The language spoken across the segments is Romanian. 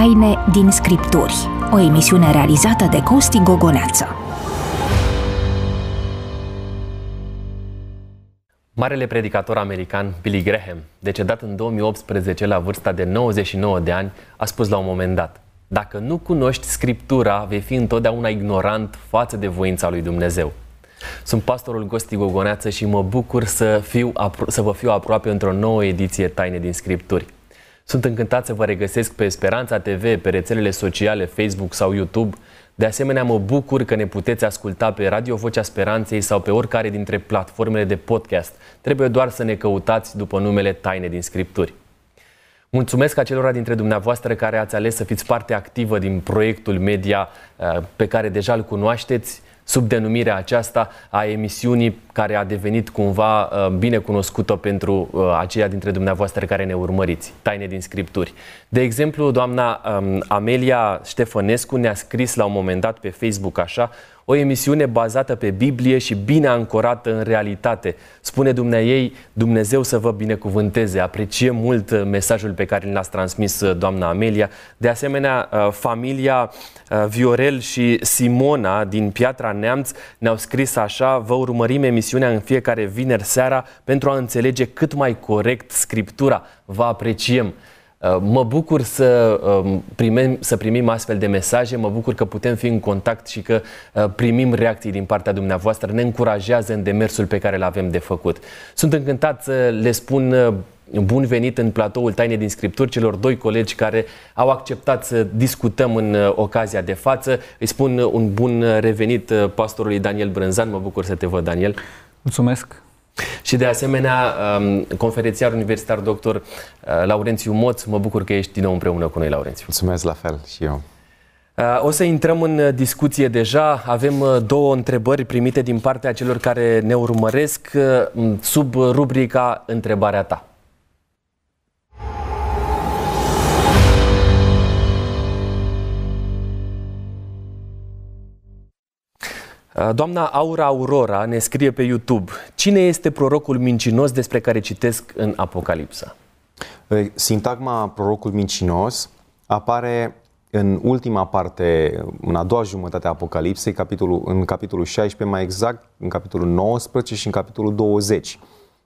taine din Scripturi, o emisiune realizată de Costi Gogoneață. Marele predicator american Billy Graham, decedat în 2018 la vârsta de 99 de ani, a spus la un moment dat Dacă nu cunoști Scriptura, vei fi întotdeauna ignorant față de voința lui Dumnezeu. Sunt pastorul Gosti Gogoneață și mă bucur să, fiu, să vă fiu aproape într-o nouă ediție Taine din Scripturi. Sunt încântat să vă regăsesc pe Speranța TV, pe rețelele sociale, Facebook sau YouTube. De asemenea, mă bucur că ne puteți asculta pe Radio Vocea Speranței sau pe oricare dintre platformele de podcast. Trebuie doar să ne căutați după numele Taine din Scripturi. Mulțumesc acelora dintre dumneavoastră care ați ales să fiți parte activă din proiectul media uh, pe care deja îl cunoașteți sub denumirea aceasta a emisiunii care a devenit cumva uh, bine cunoscută pentru uh, aceia dintre dumneavoastră care ne urmăriți, Taine din Scripturi. De exemplu, doamna um, Amelia Ștefănescu ne-a scris la un moment dat pe Facebook așa, o emisiune bazată pe Biblie și bine ancorată în realitate. Spune ei, Dumnezeu să vă binecuvânteze. Apreciem mult uh, mesajul pe care l-ați transmis uh, doamna Amelia. De asemenea, uh, familia Viorel și Simona din Piatra Neamț ne-au scris așa, vă urmărim emisiunea în fiecare vineri seara pentru a înțelege cât mai corect Scriptura. Vă apreciem! Uh, mă bucur să um, primim, să primim astfel de mesaje, mă bucur că putem fi în contact și că uh, primim reacții din partea dumneavoastră, ne încurajează în demersul pe care îl avem de făcut. Sunt încântat să le spun uh, bun venit în platoul Taine din Scripturi celor doi colegi care au acceptat să discutăm în ocazia de față. Îi spun un bun revenit pastorului Daniel Brânzan. Mă bucur să te văd, Daniel. Mulțumesc. Și de asemenea, um, conferențiar universitar doctor uh, Laurențiu Moț, mă bucur că ești din nou împreună cu noi, Laurențiu. Mulțumesc la fel și eu. Uh, o să intrăm în discuție deja. Avem uh, două întrebări primite din partea celor care ne urmăresc sub rubrica Întrebarea ta. Doamna Aura Aurora ne scrie pe YouTube Cine este prorocul mincinos despre care citesc în Apocalipsa? Sintagma prorocul mincinos apare în ultima parte, în a doua jumătate a Apocalipsei, capitolul, în capitolul 16, mai exact, în capitolul 19 și în capitolul 20.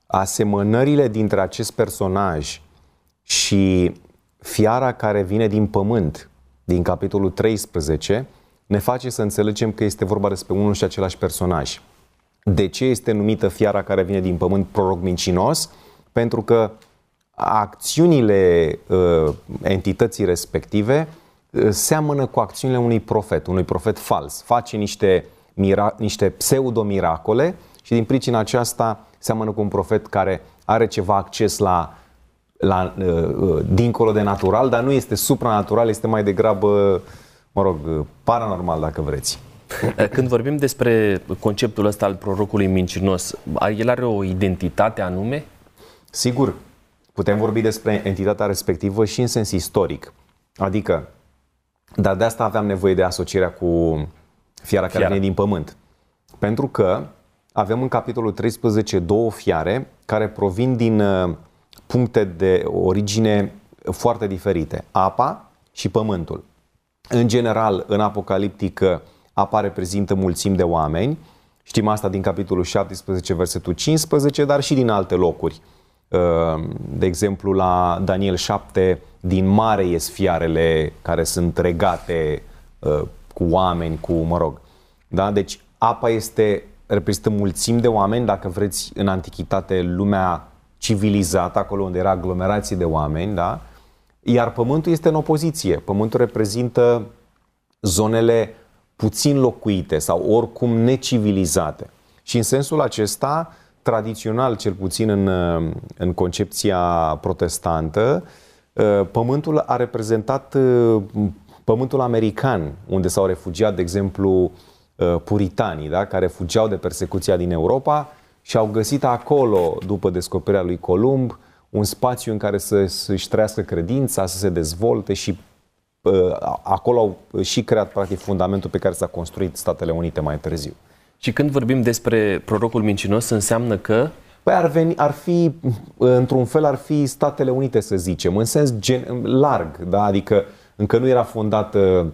Asemănările dintre acest personaj și fiara care vine din pământ, din capitolul 13, ne face să înțelegem că este vorba despre unul și același personaj. De ce este numită fiara care vine din pământ proroc mincinos? Pentru că acțiunile uh, entității respective uh, seamănă cu acțiunile unui profet, unui profet fals. Face niște, mira- niște pseudo-miracole și din pricina aceasta seamănă cu un profet care are ceva acces la, la uh, uh, dincolo de natural, dar nu este supranatural, este mai degrabă uh, mă rog, paranormal dacă vreți. Când vorbim despre conceptul ăsta al prorocului mincinos, el are o identitate anume? Sigur, putem vorbi despre entitatea respectivă și în sens istoric. Adică, dar de asta aveam nevoie de asocierea cu fiara, fiara. care vine din pământ. Pentru că avem în capitolul 13 două fiare care provin din uh, puncte de origine foarte diferite. Apa și pământul. În general, în apocaliptică, apa reprezintă mulțimi de oameni. Știm asta din capitolul 17, versetul 15, dar și din alte locuri. Uh, de exemplu, la Daniel 7, din mare ies fiarele care sunt regate uh, cu oameni, cu, mă rog. Da? Deci, apa este, reprezintă mulțimi de oameni, dacă vreți, în antichitate, lumea civilizată, acolo unde era aglomerație de oameni, da? Iar pământul este în opoziție. Pământul reprezintă zonele puțin locuite sau oricum necivilizate. Și în sensul acesta, tradițional, cel puțin în, în concepția protestantă, pământul a reprezentat pământul american, unde s-au refugiat, de exemplu, puritanii, da? care fugeau de persecuția din Europa și au găsit acolo, după descoperirea lui Columb, un spațiu în care să, să-și trăiască credința, să se dezvolte și uh, acolo au și creat practic fundamentul pe care s-a construit Statele Unite mai târziu. Și când vorbim despre prorocul mincinos, înseamnă că Păi ar, veni, ar fi, într-un fel, ar fi Statele Unite, să zicem, în sens gen, larg, da? adică încă nu era fondată,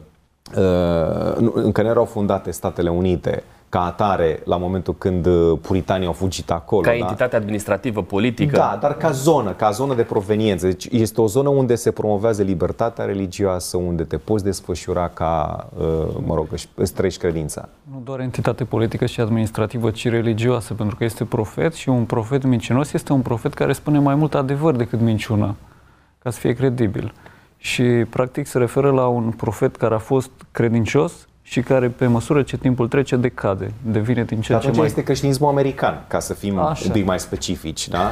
uh, încă nu erau fondate Statele Unite ca atare la momentul când uh, puritanii au fugit acolo. Ca da? entitate administrativă, politică. Da, dar ca zonă, ca zonă de proveniență. Deci este o zonă unde se promovează libertatea religioasă, unde te poți desfășura ca, uh, mă rog, îți trăiești credința. Nu doar entitate politică și administrativă, ci religioasă, pentru că este profet și un profet mincinos este un profet care spune mai mult adevăr decât minciună, ca să fie credibil. Și, practic, se referă la un profet care a fost credincios, și care, pe măsură ce timpul trece, decade, devine din ce în ce mai... este creștinismul american, ca să fim Așa. un pic mai specifici, da?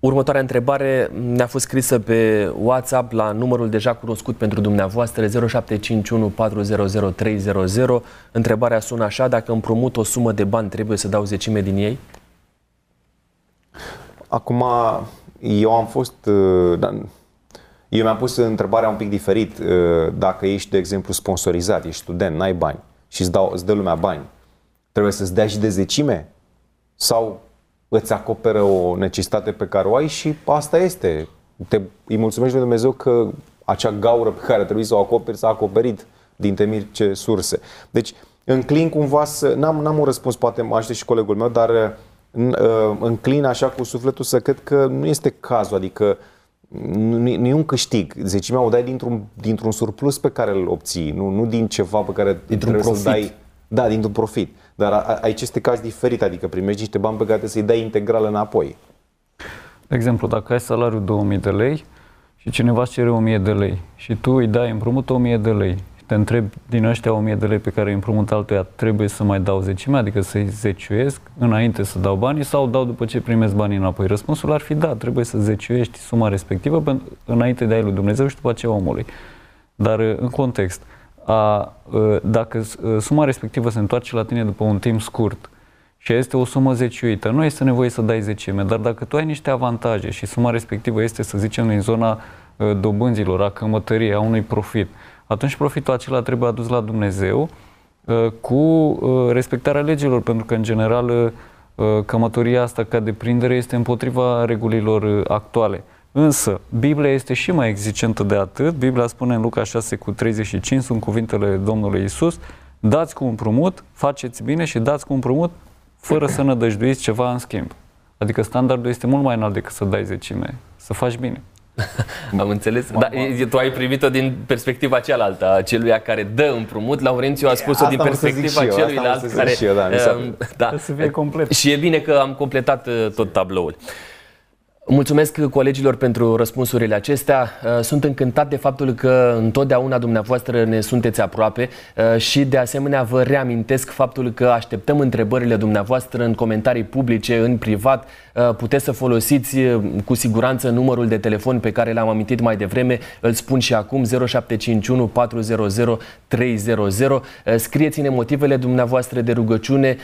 Următoarea întrebare ne-a fost scrisă pe WhatsApp la numărul deja cunoscut pentru dumneavoastră 0751 400 300. Întrebarea sună așa, dacă împrumut o sumă de bani, trebuie să dau zecime din ei? Acum, eu am fost, uh, da, eu mi-am pus întrebarea un pic diferit. Uh, dacă ești, de exemplu, sponsorizat, ești student, n-ai bani și îți, dau, îți dă lumea bani, trebuie să-ți dea și de zecime? Sau îți acoperă o necesitate pe care o ai și asta este. Te, îi mulțumești lui Dumnezeu că acea gaură pe care trebuie să o acoperi s-a acoperit din temir ce surse. Deci, înclin cumva să... N-am, n-am un răspuns, poate mă și colegul meu, dar uh, înclin așa cu sufletul să cred că nu este cazul. Adică uh, nu, nu e un câștig. Zecimea o dai dintr-un, dintr-un surplus pe care îl obții, nu, nu din ceva pe care dintr-un trebuie profit. să dai. Da, dintr-un profit. Dar a, aici este caz diferit, adică primești niște bani pe care trebuie să-i dai integral înapoi. De exemplu, dacă ai salariul 2000 de lei și cineva îți cere 1000 de lei și tu îi dai împrumut 1000 de lei te întreb din ăștia 1000 de lei pe care îi împrumut altuia, trebuie să mai dau zecime, adică să-i zeciuiesc înainte să dau banii sau dau după ce primesc banii înapoi? Răspunsul ar fi da, trebuie să zeciuiești suma respectivă înainte de a lui Dumnezeu și după aceea omului. Dar în context, a, dacă suma respectivă se întoarce la tine după un timp scurt și este o sumă zeciuită, nu este nevoie să dai zecime, dar dacă tu ai niște avantaje și suma respectivă este, să zicem, din zona dobânzilor, a cămătăriei, a unui profit, atunci profitul acela trebuie adus la Dumnezeu uh, cu uh, respectarea legilor, pentru că, în general, uh, cămătoria asta ca deprindere este împotriva regulilor actuale. Însă, Biblia este și mai exigentă de atât. Biblia spune în Luca 6 cu 35, sunt cuvintele Domnului Isus, dați cu împrumut, faceți bine și dați cu împrumut fără să nădăjduiți ceva în schimb. Adică standardul este mult mai înalt decât să dai zecime, să faci bine. Am înțeles. Dar tu ai primit-o din perspectiva cealaltă, a celui care dă împrumut. Laurențiu a spus-o din perspectiva celuilalt care... Și eu, da, uh, da. Să fie complet. Și e bine că am completat uh, tot tabloul. Mulțumesc colegilor pentru răspunsurile acestea. Uh, sunt încântat de faptul că întotdeauna dumneavoastră ne sunteți aproape uh, și de asemenea vă reamintesc faptul că așteptăm întrebările dumneavoastră în comentarii publice, în privat. Uh, puteți să folosiți cu siguranță numărul de telefon pe care l-am amintit mai devreme. Îl spun și acum 0751 400 300. Scrieți-ne motivele dumneavoastră de rugăciune.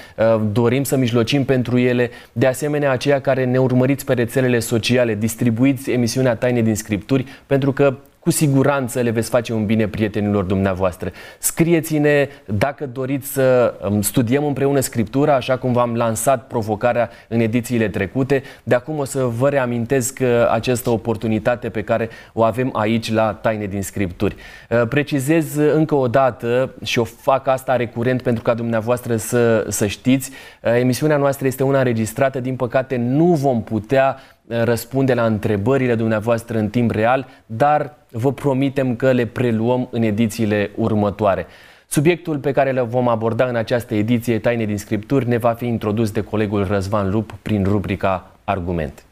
Dorim să mijlocim pentru ele. De asemenea, aceia care ne urmăriți pe rețelele sociale, distribuiți emisiunea Taine din Scripturi, pentru că cu siguranță le veți face un bine prietenilor dumneavoastră. Scrieți-ne dacă doriți să um, studiem împreună Scriptura, așa cum v-am lansat provocarea în edițiile trecute. De acum o să vă reamintesc uh, această oportunitate pe care o avem aici la Taine din Scripturi. Uh, precizez încă o dată și o fac asta recurent pentru ca dumneavoastră să, să știți, uh, emisiunea noastră este una înregistrată, din păcate nu vom putea răspunde la întrebările dumneavoastră în timp real, dar vă promitem că le preluăm în edițiile următoare. Subiectul pe care le vom aborda în această ediție Taine din Scripturi ne va fi introdus de colegul Răzvan Lup prin rubrica Argument.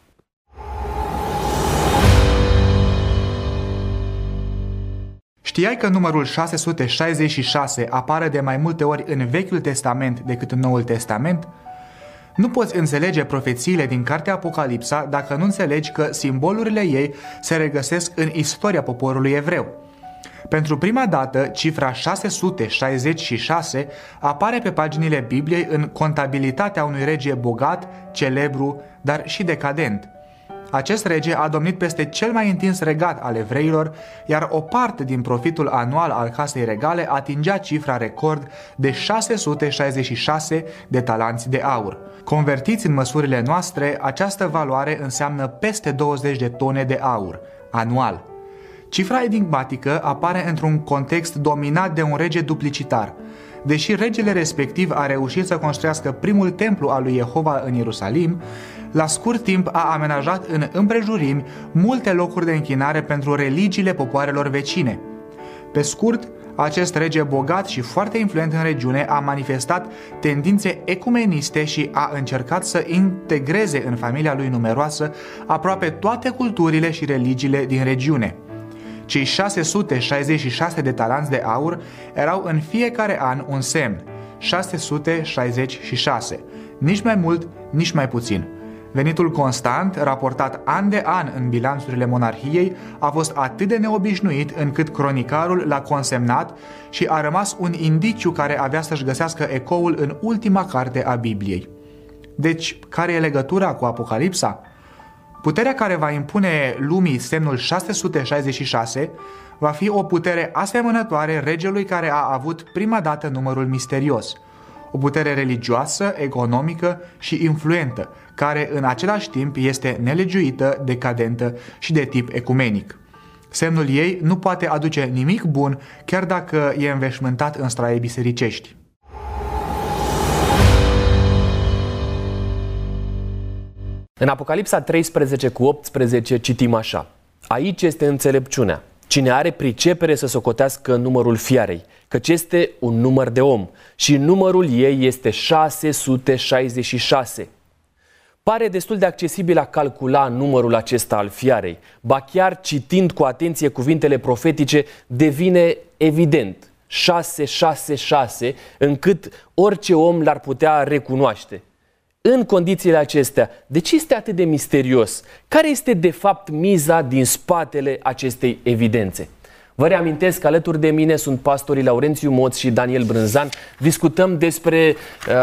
Știai că numărul 666 apare de mai multe ori în Vechiul Testament decât în Noul Testament? Nu poți înțelege profețiile din cartea Apocalipsa dacă nu înțelegi că simbolurile ei se regăsesc în istoria poporului evreu. Pentru prima dată, cifra 666 apare pe paginile Bibliei în contabilitatea unui rege bogat, celebru, dar și decadent – acest rege a domnit peste cel mai întins regat al evreilor, iar o parte din profitul anual al casei regale atingea cifra record de 666 de talanți de aur. Convertiți în măsurile noastre, această valoare înseamnă peste 20 de tone de aur, anual. Cifra enigmatică apare într-un context dominat de un rege duplicitar. Deși regele respectiv a reușit să construiască primul templu al lui Jehova în Ierusalim, la scurt timp a amenajat în împrejurimi multe locuri de închinare pentru religiile popoarelor vecine. Pe scurt, acest rege bogat și foarte influent în regiune a manifestat tendințe ecumeniste și a încercat să integreze în familia lui numeroasă aproape toate culturile și religiile din regiune. Cei 666 de talanți de aur erau în fiecare an un semn, 666, nici mai mult, nici mai puțin. Venitul constant, raportat an de an în bilanțurile monarhiei, a fost atât de neobișnuit încât cronicarul l-a consemnat și a rămas un indiciu care avea să-și găsească ecoul în ultima carte a Bibliei. Deci, care e legătura cu Apocalipsa? Puterea care va impune lumii semnul 666 va fi o putere asemănătoare regelui care a avut prima dată numărul misterios. O putere religioasă, economică și influentă, care în același timp este nelegiuită, decadentă și de tip ecumenic. Semnul ei nu poate aduce nimic bun, chiar dacă e înveșmântat în straie bisericești. În Apocalipsa 13 cu 18 citim așa. Aici este înțelepciunea. Cine are pricepere să socotească numărul fiarei, căci este un număr de om și numărul ei este 666. Pare destul de accesibil a calcula numărul acesta al fiarei, ba chiar citind cu atenție cuvintele profetice devine evident, 666, încât orice om l-ar putea recunoaște. În condițiile acestea, de ce este atât de misterios? Care este de fapt miza din spatele acestei evidențe? Vă reamintesc că alături de mine sunt pastorii Laurențiu Moț și Daniel Brânzan. Discutăm despre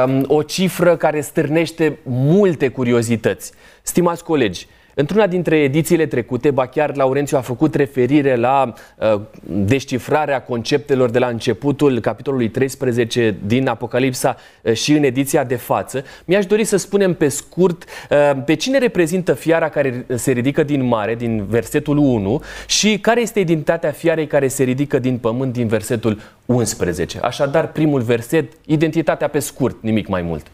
um, o cifră care stârnește multe curiozități. Stimați colegi, Într-una dintre edițiile trecute, ba chiar Laurențiu a făcut referire la uh, descifrarea conceptelor de la începutul capitolului 13 din Apocalipsa uh, și în ediția de față. Mi-aș dori să spunem pe scurt uh, pe cine reprezintă fiara care se ridică din mare, din versetul 1 și care este identitatea fiarei care se ridică din pământ din versetul 11. Așadar, primul verset, identitatea pe scurt, nimic mai mult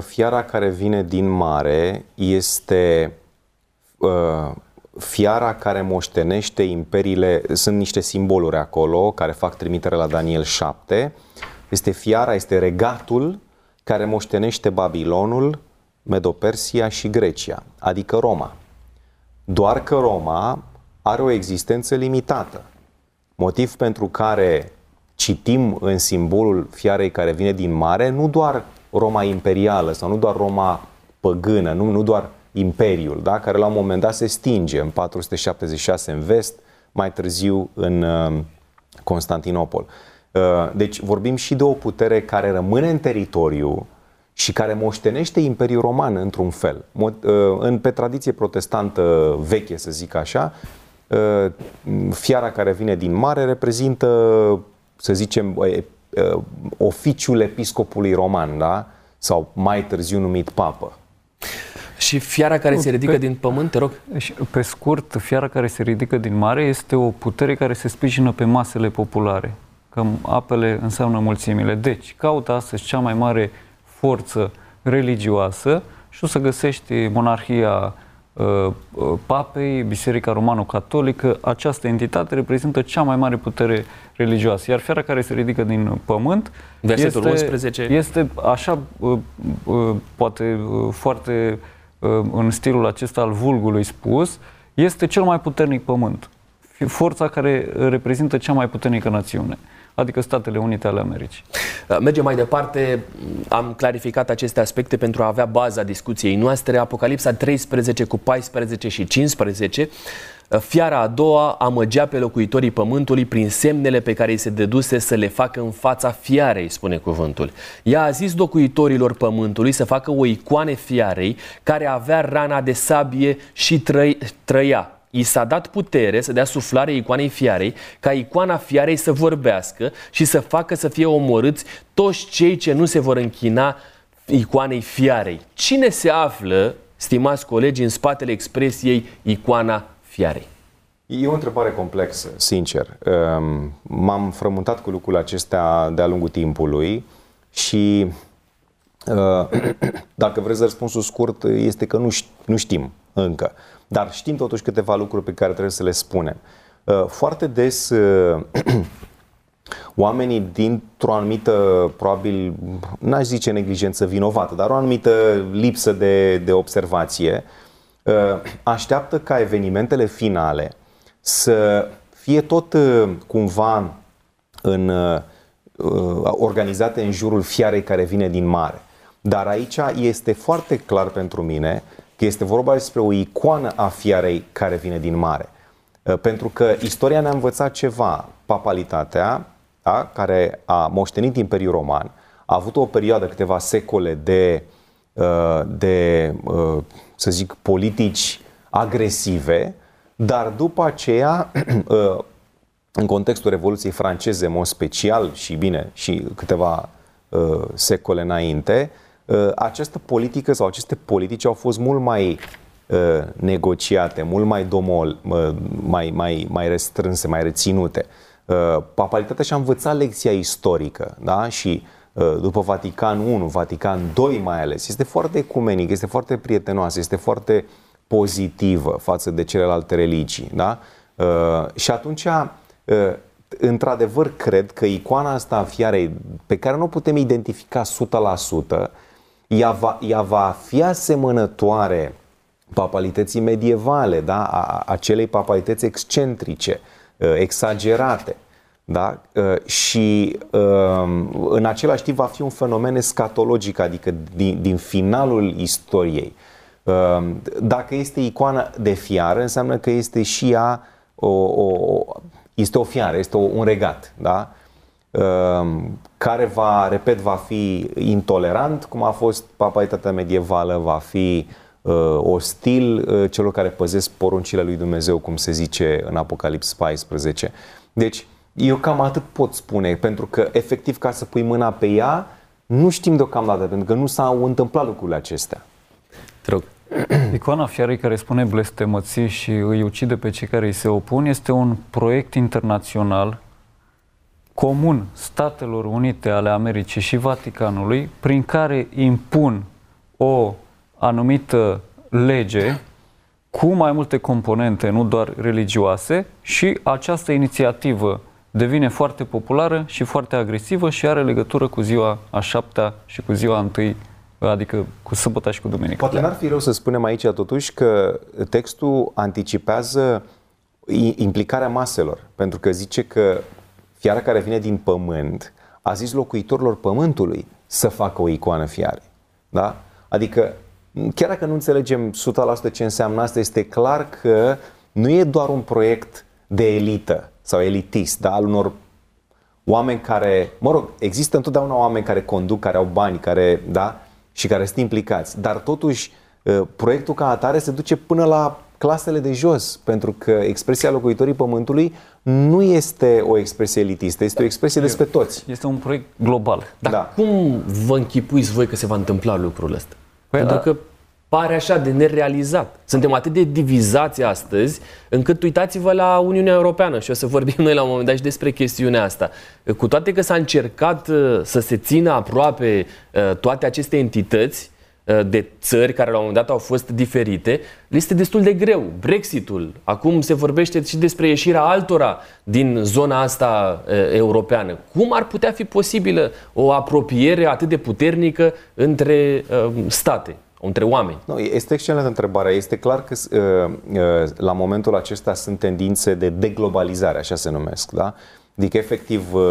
fiara care vine din mare este uh, fiara care moștenește imperiile, sunt niște simboluri acolo care fac trimitere la Daniel 7. Este fiara, este regatul care moștenește Babilonul, Medopersia și Grecia, adică Roma. Doar că Roma are o existență limitată. Motiv pentru care citim în simbolul fiarei care vine din mare nu doar Roma imperială sau nu doar Roma păgână, nu, nu doar imperiul, da? care la un moment dat se stinge în 476 în vest, mai târziu în uh, Constantinopol. Uh, deci vorbim și de o putere care rămâne în teritoriu și care moștenește Imperiul Roman într-un fel. Uh, în, pe tradiție protestantă veche, să zic așa, uh, fiara care vine din mare reprezintă, să zicem, uh, oficiul episcopului roman, da? sau mai târziu numit papă. Și fiara care se ridică pe, din pământ, te rog? Pe scurt, fiara care se ridică din mare este o putere care se sprijină pe masele populare. Că apele înseamnă mulțimile. Deci, caută astăzi cea mai mare forță religioasă și o să găsești monarhia Uh, uh, papei, Biserica Romano-Catolică, această entitate reprezintă cea mai mare putere religioasă. Iar fiara care se ridică din pământ Versetul este, 11. este așa, uh, poate foarte în stilul acesta al vulgului spus, este cel mai puternic pământ. Forța care reprezintă cea mai puternică națiune adică Statele Unite ale Americii. Uh, mergem mai departe, am clarificat aceste aspecte pentru a avea baza discuției noastre. Apocalipsa 13 cu 14 și 15 uh, Fiara a doua amăgea pe locuitorii pământului prin semnele pe care îi se deduse să le facă în fața fiarei, spune cuvântul. Ea a zis locuitorilor pământului să facă o icoane fiarei care avea rana de sabie și trăi, trăia i s-a dat putere să dea suflare icoanei fiarei, ca icoana fiarei să vorbească și să facă să fie omorâți toți cei ce nu se vor închina icoanei fiarei. Cine se află, stimați colegi, în spatele expresiei icoana fiarei? E o întrebare complexă, sincer. Um, m-am frământat cu lucrurile acestea de-a lungul timpului și uh, dacă vreți răspunsul scurt, este că nu știm încă. Dar știm totuși câteva lucruri pe care trebuie să le spunem. Uh, foarte des uh, oamenii dintr-o anumită, probabil, n-aș zice neglijență vinovată, dar o anumită lipsă de, de observație, așteaptă ca evenimentele finale să fie tot uh, cumva în, uh, uh, organizate în jurul fiarei care vine din mare. Dar aici este foarte clar pentru mine că este vorba despre o icoană a fiarei care vine din mare. Pentru că istoria ne-a învățat ceva. Papalitatea, a, care a moștenit Imperiul Roman, a avut o perioadă, câteva secole de, de să zic, politici agresive, dar după aceea, uh, în contextul Revoluției franceze, în mod special și bine, și câteva uh, secole înainte, uh, această politică sau aceste politici au fost mult mai negociate, mult mai domol, mai, mai, mai restrânse, mai reținute. Papalitatea și-a învățat lecția istorică, da? Și după Vatican 1, Vatican 2 mai ales, este foarte ecumenic, este foarte prietenoasă, este foarte uh, pozitivă față de celelalte religii. Da? Uh, și atunci, uh, într-adevăr, cred că icoana asta a fiarei, pe care nu o putem identifica 100%, ea va, ea va fi asemănătoare papalității medievale, da? a, acelei papalități excentrice, uh, exagerate. Da? Uh, și um, în același timp va fi un fenomen escatologic, adică din, din finalul istoriei. Ehm, dacă este icoana de fiară, înseamnă că este și ea o, o, este o fiară, este o, un regat, da? Ehm, care va, repet, va fi intolerant, cum a fost papaitatea medievală, va fi uh, ostil uh, celor care păzesc poruncile lui Dumnezeu, cum se zice în Apocalips 14. Deci, eu cam atât pot spune, pentru că, efectiv, ca să pui mâna pe ea, nu știm deocamdată, pentru că nu s-au întâmplat lucrurile acestea. Te rog. Icoana fiarei care spune blestemății și îi ucide pe cei care îi se opun este un proiect internațional comun Statelor Unite ale Americii și Vaticanului prin care impun o anumită lege cu mai multe componente, nu doar religioase, și această inițiativă devine foarte populară și foarte agresivă și are legătură cu ziua a șaptea și cu ziua întâi adică cu sâmbătă și cu duminică. Poate n-ar fi rău să spunem aici totuși că textul anticipează implicarea maselor, pentru că zice că fiara care vine din pământ a zis locuitorilor pământului să facă o icoană fiare. Da? Adică, chiar dacă nu înțelegem 100% ce înseamnă asta, este clar că nu e doar un proiect de elită sau elitist, da? al unor oameni care, mă rog, există întotdeauna oameni care conduc, care au bani, care, da, și care sunt implicați. Dar totuși, ă, proiectul ca atare se duce până la clasele de jos, pentru că expresia locuitorii Pământului nu este o expresie elitistă, este o expresie despre toți. Este un proiect global. Dar da. cum vă închipuiți voi că se va întâmpla lucrul ăsta? Păi pentru da. că pare așa de nerealizat. Suntem atât de divizați astăzi, încât uitați-vă la Uniunea Europeană și o să vorbim noi la un moment dat și despre chestiunea asta. Cu toate că s-a încercat uh, să se țină aproape uh, toate aceste entități uh, de țări care la un moment dat au fost diferite, este destul de greu. Brexitul, acum se vorbește și despre ieșirea altora din zona asta europeană. Cum ar putea fi posibilă o apropiere atât de puternică între state? între oameni? Nu, este excelentă întrebarea. Este clar că uh, uh, la momentul acesta sunt tendințe de deglobalizare, așa se numesc, da? Adică, efectiv, uh,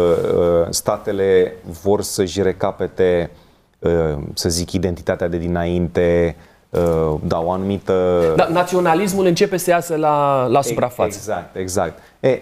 statele vor să-și recapete, să zic, identitatea de dinainte, da, o anumită... Da, naționalismul începe să iasă la, la suprafață. Exact, exact. E,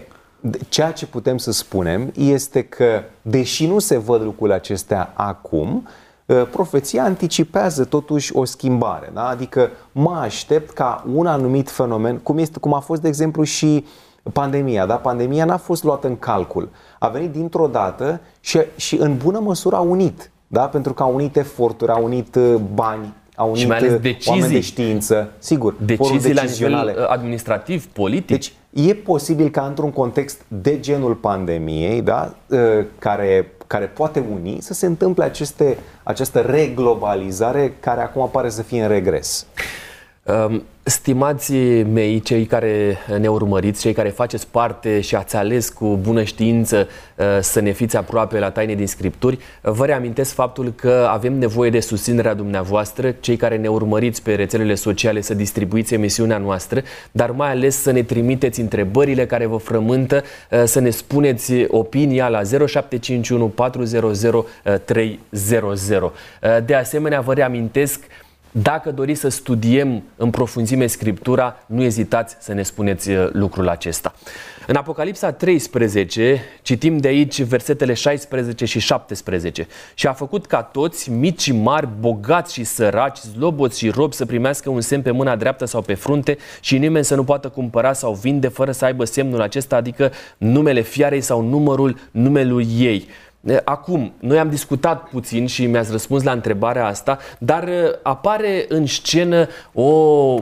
ceea ce putem să spunem este că, deși nu se văd lucrurile acestea acum, Ă, profeția anticipează totuși o schimbare. Da? Adică mă aștept ca un anumit fenomen, cum, este, cum a fost de exemplu și pandemia. Da? Pandemia n-a fost luată în calcul. A venit dintr-o dată și, și în bună măsură a unit. Da? Pentru că a unit eforturi, a unit ă, bani, a unit și mai ales decizii, oameni de știință, sigur, decizii la nivel administrativ, politic. Deci e posibil ca într-un context de genul pandemiei, da, care care poate uni, să se întâmple aceste, această reglobalizare care acum pare să fie în regres. Um, stimați mei, cei care ne urmăriți, cei care faceți parte și ați ales cu bună știință uh, să ne fiți aproape la taine din Scripturi, vă reamintesc faptul că avem nevoie de susținerea dumneavoastră, cei care ne urmăriți pe rețelele sociale să distribuiți emisiunea noastră, dar mai ales să ne trimiteți întrebările care vă frământă, uh, să ne spuneți opinia la 0751 400 300. De asemenea, vă reamintesc dacă doriți să studiem în profunzime Scriptura, nu ezitați să ne spuneți uh, lucrul acesta. În Apocalipsa 13 citim de aici versetele 16 și 17. Și a făcut ca toți, mici și mari, bogați și săraci, zloboți și robi să primească un semn pe mâna dreaptă sau pe frunte și nimeni să nu poată cumpăra sau vinde fără să aibă semnul acesta, adică numele fiarei sau numărul numelui ei. Acum, noi am discutat puțin și mi-ați răspuns la întrebarea asta, dar apare în scenă o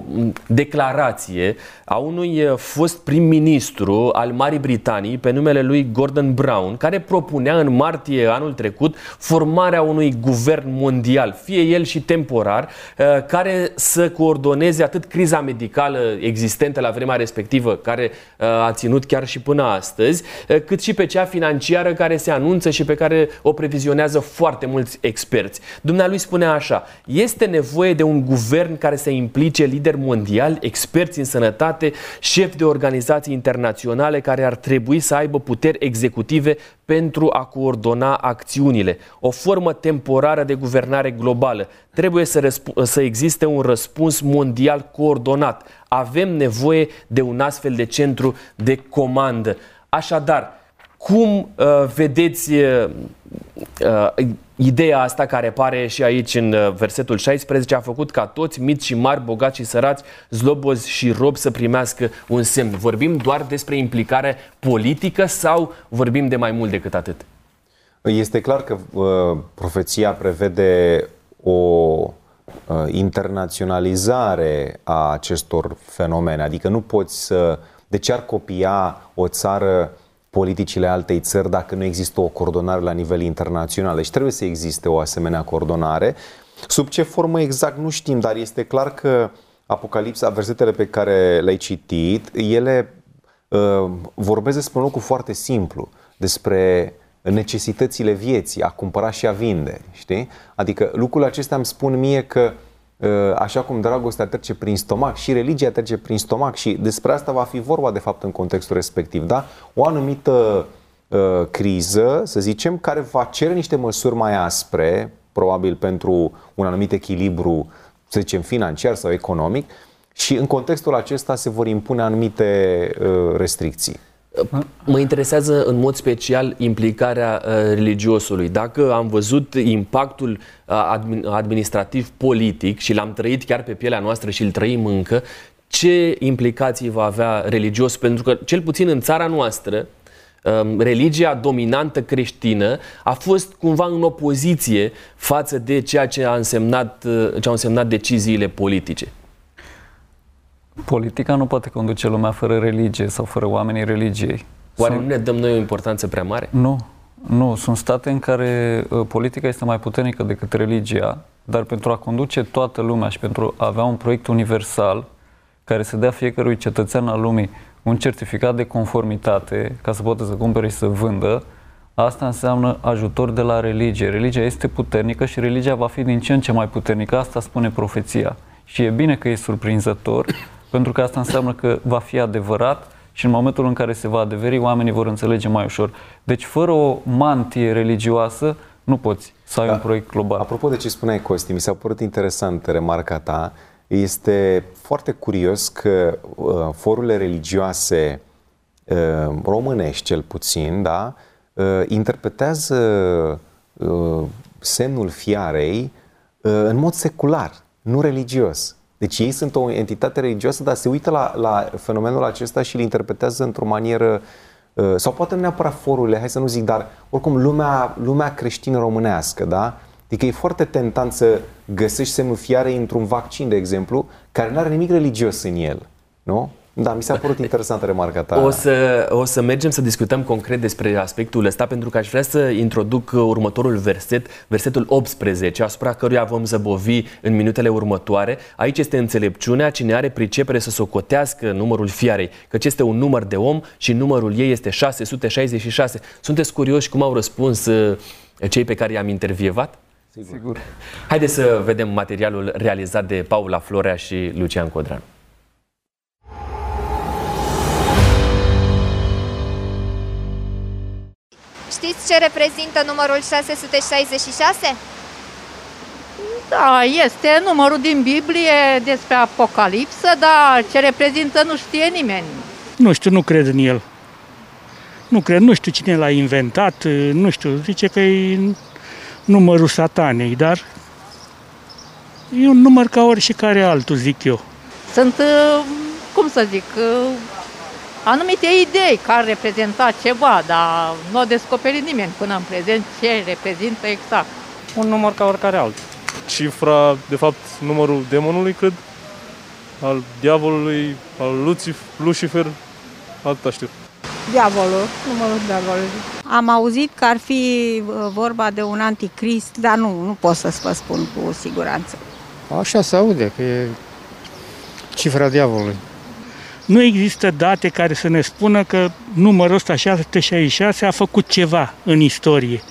declarație a unui fost prim-ministru al Marii Britanii pe numele lui Gordon Brown, care propunea în martie anul trecut formarea unui guvern mondial, fie el și temporar, care să coordoneze atât criza medicală existentă la vremea respectivă, care a ținut chiar și până astăzi, cât și pe cea financiară care se anunță și pe care o previzionează foarte mulți experți. Dumnealui spunea așa, este nevoie de un guvern care să implice lideri mondiali, experți în sănătate, șefi de organizații internaționale care ar trebui să aibă puteri executive pentru a coordona acțiunile. O formă temporară de guvernare globală. Trebuie să, să existe un răspuns mondial coordonat. Avem nevoie de un astfel de centru de comandă. Așadar, cum uh, vedeți uh, uh, ideea asta care apare și aici în uh, versetul 16? A făcut ca toți, mici și mari, bogați și sărați, zlobozi și robi să primească un semn. Vorbim doar despre implicare politică sau vorbim de mai mult decât atât? Este clar că uh, profeția prevede o uh, internaționalizare a acestor fenomene. Adică nu poți să... De ce ar copia o țară politicile altei țări dacă nu există o coordonare la nivel internațional. Deci trebuie să existe o asemenea coordonare. Sub ce formă exact nu știm, dar este clar că Apocalipsa, versetele pe care le-ai citit, ele uh, vorbesc despre un lucru foarte simplu, despre necesitățile vieții, a cumpăra și a vinde, știi? Adică lucrul acesta îmi spun mie că uh, Uh, așa cum dragostea trece prin stomac și religia trece prin stomac și despre asta va fi vorba de fapt în contextul respectiv, da? O anumită uh, criză, să zicem, care va cere niște măsuri mai aspre, probabil pentru un anumit echilibru, să zicem, financiar sau economic, și în contextul acesta se vor impune anumite uh, restricții. Mă interesează în mod special implicarea uh, religiosului. Dacă am văzut impactul uh, administrativ politic și l-am trăit chiar pe pielea noastră și îl trăim încă, ce implicații va avea religios? Pentru că, cel puțin în țara noastră, um, religia dominantă creștină a fost cumva în opoziție față de ceea ce, a însemnat, uh, ce au însemnat deciziile politice. Politica nu poate conduce lumea fără religie sau fără oamenii religiei. Oare Sunt... nu ne dăm noi o importanță prea mare? Nu. Nu, sunt state în care uh, politica este mai puternică decât religia, dar pentru a conduce toată lumea și pentru a avea un proiect universal care să dea fiecărui cetățean al lumii un certificat de conformitate ca să poată să cumpere și să vândă, asta înseamnă ajutor de la religie. Religia este puternică și religia va fi din ce în ce mai puternică, asta spune profeția. Și e bine că e surprinzător, pentru că asta înseamnă că va fi adevărat și în momentul în care se va adeveri, oamenii vor înțelege mai ușor. Deci, fără o mantie religioasă, nu poți să ai da. un proiect global. Apropo de ce spuneai, Costi, mi s-a părut interesant remarca ta. Este foarte curios că uh, forurile religioase uh, românești, cel puțin, da, uh, interpretează uh, semnul fiarei uh, în mod secular, nu religios. Deci ei sunt o entitate religioasă, dar se uită la, la fenomenul acesta și îl interpretează într-o manieră uh, sau poate nu neapărat forurile, hai să nu zic, dar oricum lumea, lumea creștină românească, da? Adică e foarte tentant să găsești semnul fiarei într-un vaccin, de exemplu, care nu are nimic religios în el. Nu? Da, mi s-a părut interesantă remarca ta. O să, o să mergem să discutăm concret despre aspectul ăsta, pentru că aș vrea să introduc următorul verset, versetul 18, asupra căruia vom zăbovi în minutele următoare. Aici este înțelepciunea, cine are pricepere să socotească numărul fiarei, căci este un număr de om și numărul ei este 666. Sunteți curioși cum au răspuns uh, cei pe care i-am intervievat? Sigur. Sigur. Haideți să vedem materialul realizat de Paula Florea și Lucian Codran. Știți ce reprezintă numărul 666? Da, este numărul din Biblie despre Apocalipsă, dar ce reprezintă nu știe nimeni. Nu știu, nu cred în el. Nu cred, nu știu cine l-a inventat, nu știu, zice că e numărul satanei, dar e un număr ca oricare altul, zic eu. Sunt, cum să zic, anumite idei care reprezenta ceva, dar nu a descoperit nimeni până în prezent ce reprezintă exact. Un număr ca oricare altul. Cifra, de fapt, numărul demonului, cred, al diavolului, al Lucif, Lucifer, atâta știu. Diavolul, numărul diavolului. Am auzit că ar fi uh, vorba de un anticrist, dar nu, nu pot să vă spun cu siguranță. Așa se aude, că e cifra diavolului. Nu există date care să ne spună că numărul ăsta 666 a făcut ceva în istorie.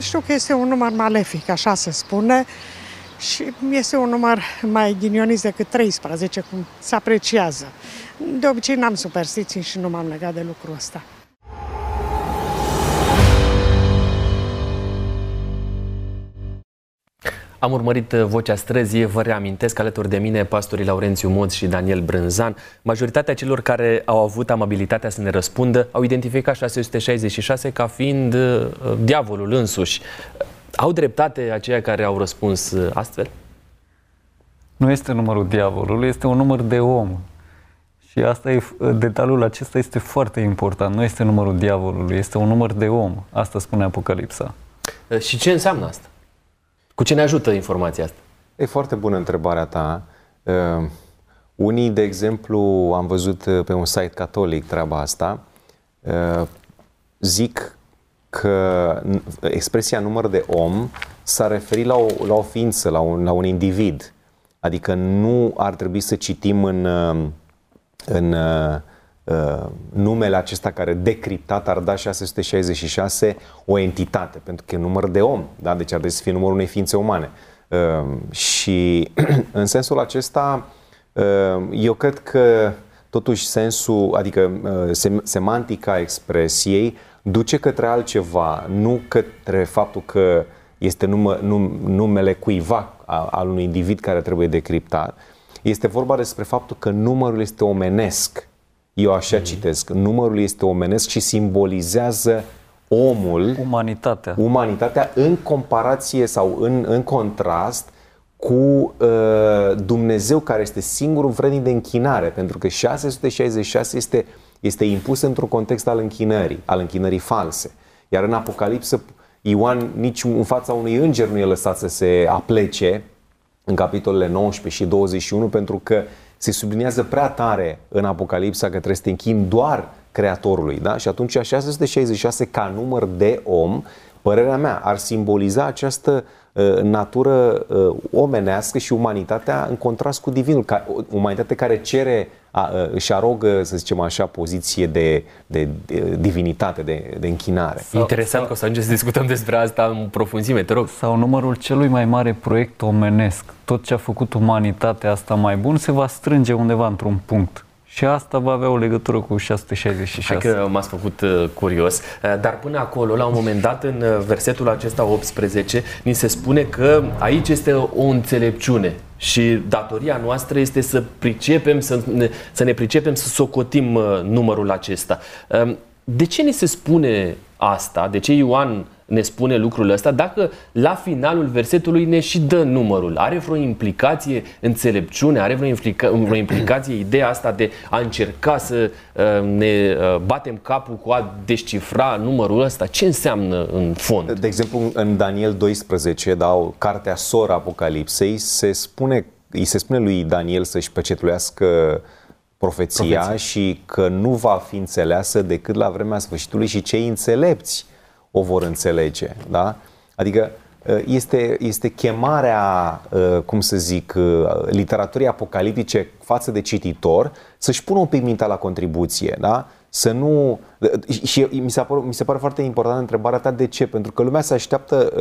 Știu că este un număr malefic, așa se spune, și este un număr mai ghinionist decât 13, cum se apreciază. De obicei n-am superstiții și nu m-am legat de lucrul ăsta. Am urmărit uh, Vocea Străzii, vă reamintesc alături de mine pastorii Laurențiu Moț și Daniel Brânzan. Majoritatea celor care au avut amabilitatea să ne răspundă au identificat 666 ca fiind uh, diavolul însuși. Au dreptate aceia care au răspuns uh, astfel? Nu este numărul diavolului, este un număr de om. Și asta e, detaliul acesta este foarte important. Nu este numărul diavolului, este un număr de om. Asta spune Apocalipsa. Și ce înseamnă asta? Cu ce ne ajută informația asta? E foarte bună întrebarea ta. Uh, unii, de exemplu, am văzut uh, pe un site catolic treaba asta, uh, zic că expresia număr de om s-a referit la o, la o ființă, la un, la un individ. Adică nu ar trebui să citim în, uh, în uh, uh, numele acesta care decriptat ar da 666 o entitate, pentru că e număr de om, da? deci ar trebui să fie numărul unei ființe umane. Uh, și în sensul acesta, uh, eu cred că totuși sensul, adică uh, sem- semantica expresiei duce către altceva, nu către faptul că este numă, num, numele cuiva al unui individ care trebuie decriptat. Este vorba despre faptul că numărul este omenesc eu așa mm. citesc. Numărul este omenesc și simbolizează omul, umanitatea, umanitatea în comparație sau în, în contrast cu uh, Dumnezeu care este singurul vrednic de închinare, pentru că 666 este, este impus într-un context al închinării, al închinării false. Iar în Apocalipsă, Ioan nici în fața unui înger nu e lăsat să se aplece în capitolele 19 și 21, pentru că se subliniază prea tare în Apocalipsa că trebuie să te închini doar Creatorului. Da? Și atunci 666 ca număr de om, părerea mea, ar simboliza această uh, natură uh, omenească și umanitatea în contrast cu divinul. Ca, umanitate care cere, a, uh, își arogă, să zicem așa, poziție de, de, de divinitate, de, de închinare. Interesant că o să ajungem să discutăm despre asta în profunzime, te rog. Sau numărul celui mai mare proiect omenesc. Tot ce a făcut umanitatea asta mai bun se va strânge undeva într-un punct. Și asta va avea o legătură cu 666. Hai că m-ați făcut uh, curios. Uh, dar până acolo, la un moment dat, în uh, versetul acesta 18, ni se spune că aici este o înțelepciune și datoria noastră este să pricepem, să ne, să ne pricepem să socotim numărul acesta. Um, de ce ni se spune asta? De ce Ioan ne spune lucrul ăsta, dacă la finalul versetului ne și dă numărul. Are vreo implicație înțelepciune, are vreo, implica, vreo implicație ideea asta de a încerca să uh, ne uh, batem capul cu a descifra numărul ăsta? Ce înseamnă în fond? De exemplu, în Daniel 12, da, cartea sora Apocalipsei, se spune, îi se spune lui Daniel să-și pecetluiască profeția, profeția și că nu va fi înțeleasă decât la vremea sfârșitului și cei înțelepți o vor înțelege. Da? Adică ă, este, este chemarea, ă, cum să zic, ă, literaturii apocaliptice față de cititor să-și pună un pic mintea la contribuție. Da? Să nu... Și mi se, pare, mi se pare foarte importantă întrebarea ta de ce? Pentru că lumea se așteaptă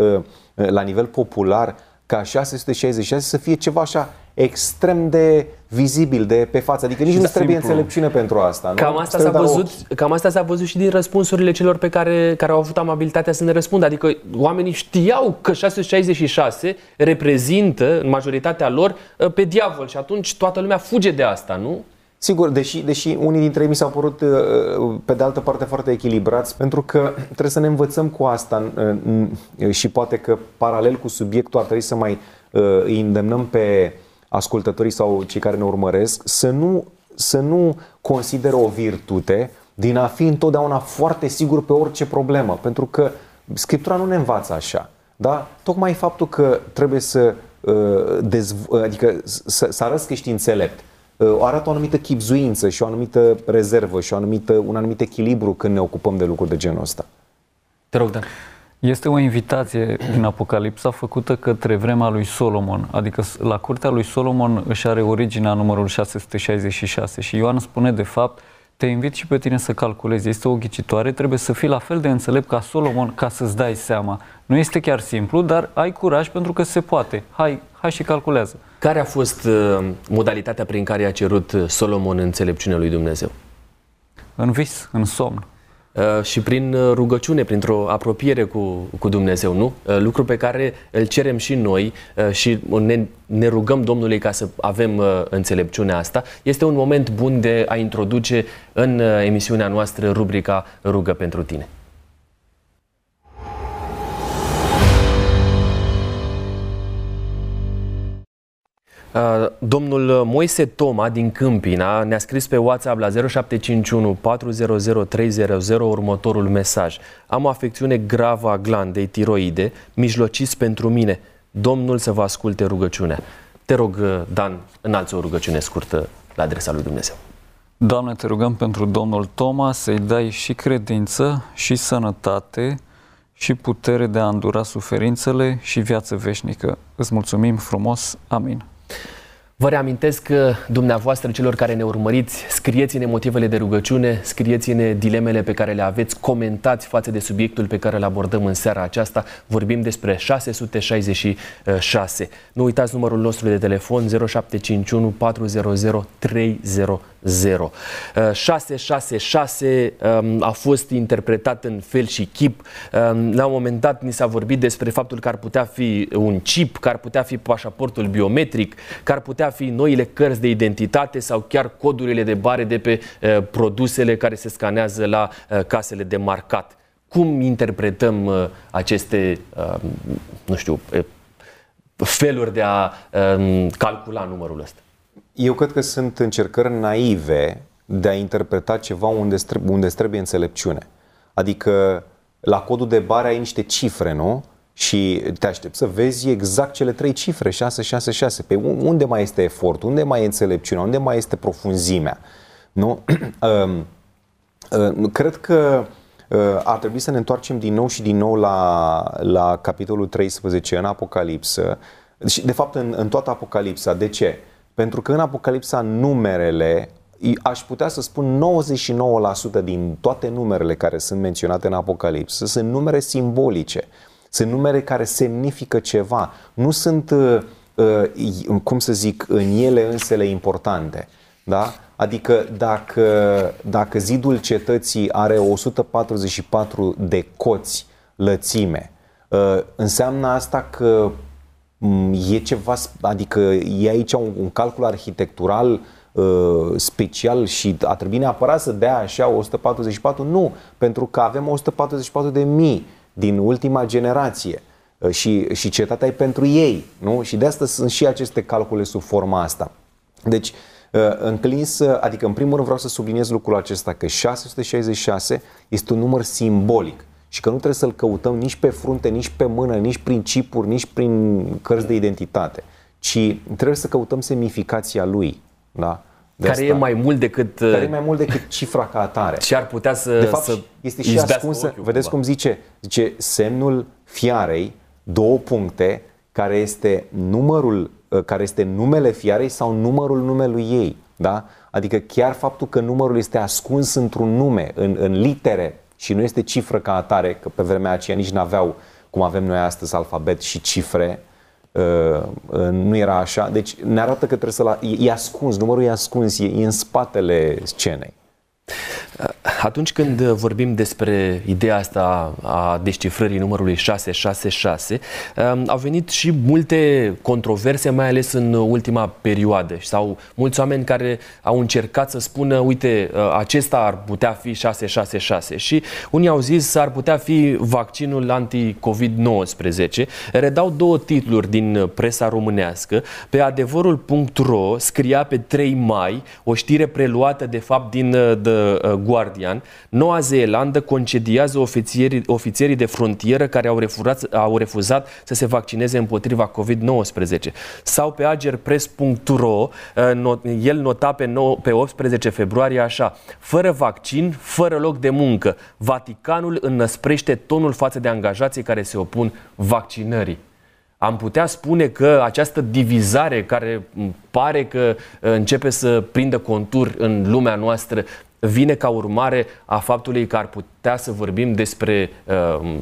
la nivel popular ca 666 să fie ceva așa extrem de vizibil, de pe față. Adică nici nu trebuie înțelepciune pentru asta. Nu? Cam asta, s-a văzut, cam asta s-a văzut și din răspunsurile celor pe care, care au avut amabilitatea să ne răspundă. Adică oamenii știau că 666 reprezintă, în majoritatea lor, pe diavol și atunci toată lumea fuge de asta, nu? Sigur, deși, deși unii dintre ei mi s-au părut pe de altă parte foarte echilibrați, pentru că trebuie să ne învățăm cu asta și poate că paralel cu subiectul ar trebui să mai îi îndemnăm pe ascultătorii sau cei care ne urmăresc să nu, să nu consideră o virtute din a fi întotdeauna foarte sigur pe orice problemă, pentru că Scriptura nu ne învață așa. Da? Tocmai faptul că trebuie să, uh, dezv- adică să, să arăți că ești înțelept, uh, arată o anumită chipzuință și o anumită rezervă și o anumită, un anumit echilibru când ne ocupăm de lucruri de genul ăsta. Te rog, Dan. Este o invitație din Apocalipsa făcută către vremea lui Solomon, adică la curtea lui Solomon își are originea numărul 666 și Ioan spune de fapt te invit și pe tine să calculezi. Este o ghicitoare, trebuie să fii la fel de înțelept ca Solomon ca să-ți dai seama. Nu este chiar simplu, dar ai curaj pentru că se poate. Hai, hai și calculează. Care a fost uh, modalitatea prin care a cerut uh, Solomon înțelepciunea lui Dumnezeu? În vis, în somn. Uh, și prin uh, rugăciune, printr-o apropiere cu, cu Dumnezeu, nu? Uh, lucru pe care îl cerem și noi și ne, ne rugăm Domnului ca să avem înțelepciunea asta. Este un moment bun de a introduce în emisiunea noastră rubrica Rugă pentru tine. Domnul Moise Toma din Câmpina ne-a scris pe WhatsApp la 0751 400 300 următorul mesaj. Am o afecțiune gravă a glandei tiroide, mijlociți pentru mine. Domnul să vă asculte rugăciunea. Te rog, uh, Dan, înalți o rugăciune scurtă la adresa lui Dumnezeu. Doamne, te rugăm pentru domnul Toma să-i dai și credință, și sănătate, și putere de a îndura suferințele și viață veșnică. Îți mulțumim frumos. Amin. Vă reamintesc că dumneavoastră, celor care ne urmăriți, scrieți-ne motivele de rugăciune, scrieți-ne dilemele pe care le aveți, comentați față de subiectul pe care îl abordăm în seara aceasta. Vorbim despre 666. Nu uitați numărul nostru de telefon 0751 400 300. 666 a fost interpretat în fel și chip. Um, la un moment dat ni s-a vorbit despre faptul că ar putea fi un chip, că ar putea fi pașaportul biometric, că ar putea fi noile cărți de identitate sau chiar codurile de bare de pe uh, produsele care se scanează la uh, casele de marcat. Cum interpretăm uh, aceste, nu știu, feluri de a um, calcula numărul ăsta? Eu cred că sunt încercări naive de a interpreta ceva unde, unde trebuie înțelepciune. Adică la codul de bare ai niște cifre, nu? Și te aștept să vezi exact cele trei cifre, 666. Pe unde mai este efort? Unde mai e înțelepciunea? Unde mai este profunzimea? Nu? Cred că ar trebui să ne întoarcem din nou și din nou la, la capitolul 13 în Apocalipsă. Și, de fapt, în, în toată Apocalipsa. De ce? Pentru că în Apocalipsa numerele, aș putea să spun 99% din toate numerele care sunt menționate în Apocalipsă sunt numere simbolice. Sunt numere care semnifică ceva. Nu sunt, uh, uh, cum să zic, în ele însele importante. Da? Adică dacă, dacă zidul cetății are 144 de coți lățime, uh, înseamnă asta că Mm, e ceva, adică e aici un, un calcul arhitectural uh, special și a trebuit neapărat să dea așa 144? Nu, pentru că avem 144 de mii din ultima generație uh, și, și cetatea e pentru ei, nu? Și de asta sunt și aceste calcule sub forma asta. Deci, uh, înclins, adică în primul rând vreau să subliniez lucrul acesta, că 666 este un număr simbolic și că nu trebuie să-l căutăm nici pe frunte, nici pe mână, nici prin chipuri, nici prin cărți de identitate, ci trebuie să căutăm semnificația lui. Da? De care asta, e mai mult decât care e mai mult decât cifra ca atare. Și ar putea să De fapt, să este și ascunsă. Ochiul, vedeți cumva. cum zice? Zice semnul fiarei, două puncte, care este numărul ă, care este numele fiarei sau numărul numelui ei. Da? Adică chiar faptul că numărul este ascuns într-un nume, în, în litere și nu este cifră ca atare, că pe vremea aceea nici n-aveau, cum avem noi astăzi, alfabet și cifre, uh, uh, nu era așa. Deci ne arată că trebuie să-l... E, e ascuns, numărul e ascuns, e, e în spatele scenei. Atunci când vorbim despre ideea asta a descifrării numărului 666, um, au venit și multe controverse, mai ales în ultima perioadă. Sau mulți oameni care au încercat să spună, uite, uh, acesta ar putea fi 666 și unii au zis ar putea fi vaccinul anti-COVID-19. Redau două titluri din presa românească. Pe adevărul.ro scria pe 3 mai o știre preluată de fapt din uh, The uh, Guardian, Noua Zeelandă concediază ofițerii, ofițerii de frontieră care au refuzat, au refuzat să se vaccineze împotriva COVID-19. Sau pe agerpress.ro, uh, el nota pe, 9, pe 18 februarie așa, fără vaccin, fără loc de muncă, Vaticanul înnăsprește tonul față de angajații care se opun vaccinării am putea spune că această divizare care pare că uh, începe să prindă contur în lumea noastră vine ca urmare a faptului că ar putea să vorbim despre uh,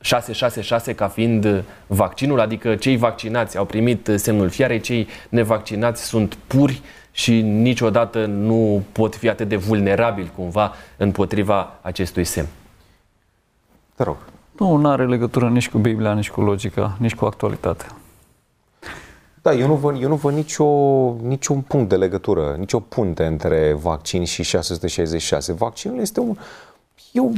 666 ca fiind vaccinul, adică cei vaccinați au primit semnul fiarei, cei nevaccinați sunt puri și niciodată nu pot fi atât de vulnerabili cumva împotriva acestui semn. Te rog. Nu, nu are legătură nici cu Biblia, nici cu logica, nici cu actualitatea. Da, eu nu văd, eu nu văd nicio, niciun punct de legătură, nicio punte între vaccin și 666. Vaccinul este un, e un,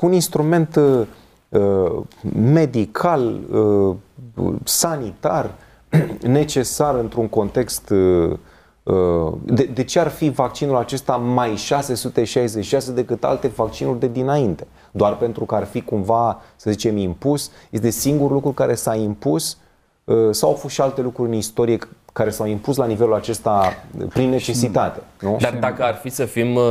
un instrument uh, medical, uh, sanitar, necesar într-un context uh, uh, de, de ce ar fi vaccinul acesta mai 666 decât alte vaccinuri de dinainte? Doar pentru că ar fi cumva, să zicem, impus? Este singurul lucru care s-a impus uh, sau au fost și alte lucruri în istorie care s-au impus la nivelul acesta prin necesitate. Nu? Dar dacă ar fi să fim, uh,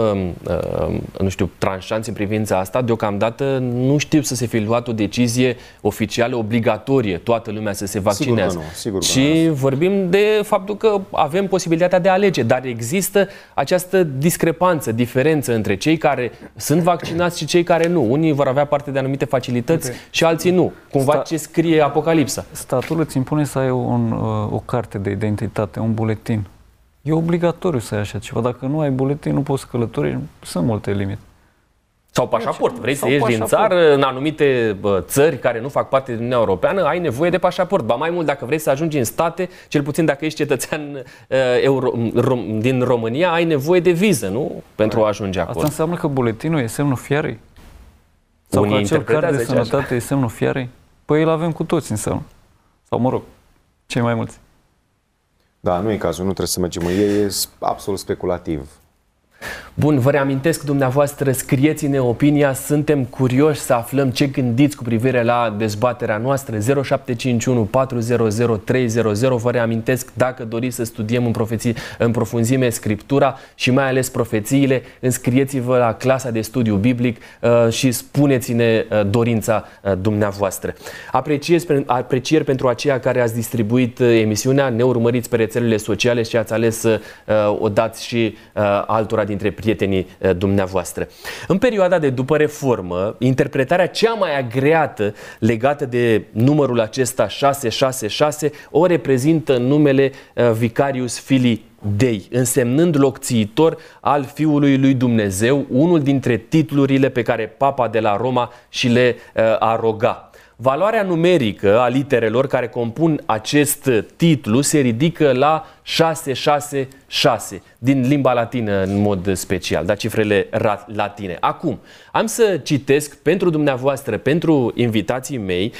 uh, nu știu, tranșanți în privința asta, deocamdată nu știu să se fi luat o decizie oficială obligatorie, toată lumea să se vaccinează. Sigur că nu, sigur că și nu. vorbim de faptul că avem posibilitatea de a alege, dar există această discrepanță, diferență între cei care sunt vaccinați și cei care nu. Unii vor avea parte de anumite facilități okay. și alții nu. Cumva Sta- ce scrie Apocalipsa. Statul îți impune să ai un, uh, o carte de identitate identitate, un buletin. E obligatoriu să ai așa ceva. Dacă nu ai buletin, nu poți călători. Sunt multe limite. Sau pașaport. Vrei Sau să ieși pașaport. din țară, în anumite bă, țări care nu fac parte din Uniunea Europeană, ai nevoie de pașaport. Ba mai mult, dacă vrei să ajungi în state, cel puțin dacă ești cetățean uh, euro, rom, din România, ai nevoie de viză, nu? Pentru a ajunge acolo. Asta înseamnă că buletinul e semnul fiarei? Sau Unii că acel card de sănătate așa. e semnul fiarei? Păi îl avem cu toți înseamnă. Sau mă rog, cei mai mulți. Da, nu e cazul, nu trebuie să mergem. E, e absolut speculativ. Bun, vă reamintesc dumneavoastră, scrieți-ne opinia, suntem curioși să aflăm ce gândiți cu privire la dezbaterea noastră 0751 400 300. Vă reamintesc, dacă doriți să studiem în, profeții, în profunzime Scriptura și mai ales profețiile, înscrieți-vă la clasa de studiu biblic uh, și spuneți-ne uh, dorința uh, dumneavoastră. Apreciez, aprecieri pentru aceia care ați distribuit uh, emisiunea, ne urmăriți pe rețelele sociale și ați ales să uh, o dați și uh, altora dintre prietenii eh, dumneavoastră. În perioada de după reformă, interpretarea cea mai agreată legată de numărul acesta 666 o reprezintă numele eh, Vicarius Filii Dei, însemnând locțiitor al Fiului lui Dumnezeu, unul dintre titlurile pe care Papa de la Roma și le uh, aroga. Valoarea numerică a literelor care compun acest titlu se ridică la 666 din limba latină în mod special, da, cifrele latine. Acum, am să citesc pentru dumneavoastră, pentru invitații mei,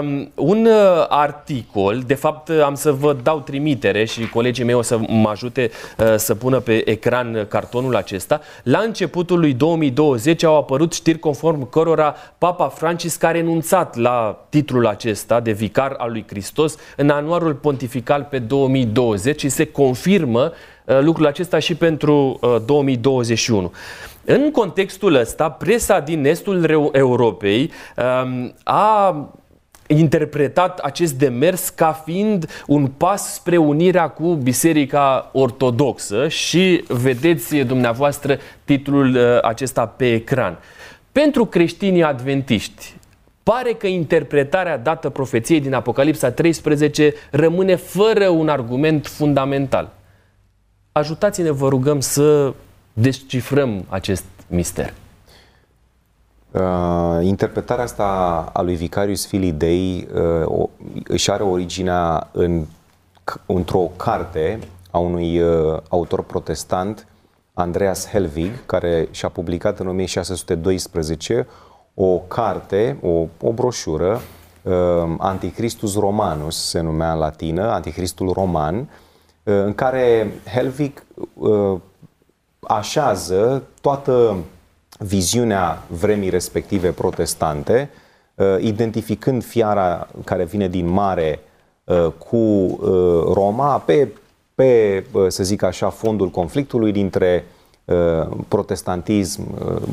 um, un uh, articol, de fapt am să vă dau trimitere și colegii mei o să mă ajute uh, să pună pe ecran cartonul acesta. La începutul lui 2020 au apărut știri conform cărora Papa Francisc a renunțat la titlul acesta de vicar al lui Hristos în anuarul pontifical pe 2020 și se confirmă uh, lucrul acesta și pentru 2021. În contextul ăsta, presa din estul Europei um, a interpretat acest demers ca fiind un pas spre unirea cu Biserica Ortodoxă și vedeți dumneavoastră titlul uh, acesta pe ecran. Pentru creștinii adventiști, pare că interpretarea dată profeției din Apocalipsa 13 rămâne fără un argument fundamental. Ajutați-ne, vă rugăm, să descifrăm acest mister. Uh, interpretarea asta a lui Vicarius Filii Dei uh, își are originea în, într-o carte a unui uh, autor protestant, Andreas Helvig, care și-a publicat în 1612 o carte, o, o broșură, uh, Anticristus Romanus se numea în latină, Anticristul Roman, uh, în care Helvig uh, așează toată viziunea vremii respective protestante, uh, identificând fiara care vine din mare uh, cu uh, Roma pe, pe, să zic așa, fondul conflictului dintre protestantism,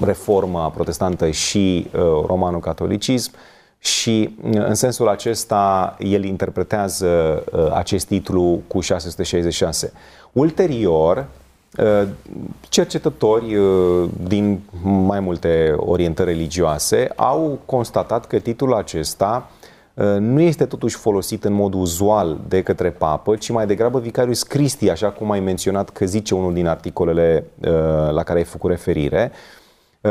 reforma protestantă și romano-catolicism și în sensul acesta el interpretează acest titlu cu 666. Ulterior, Uh, cercetători uh, din mai multe orientări religioase au constatat că titlul acesta uh, nu este totuși folosit în mod uzual de către papă, ci mai degrabă Vicarius Christi, așa cum ai menționat că zice unul din articolele la care ai făcut referire.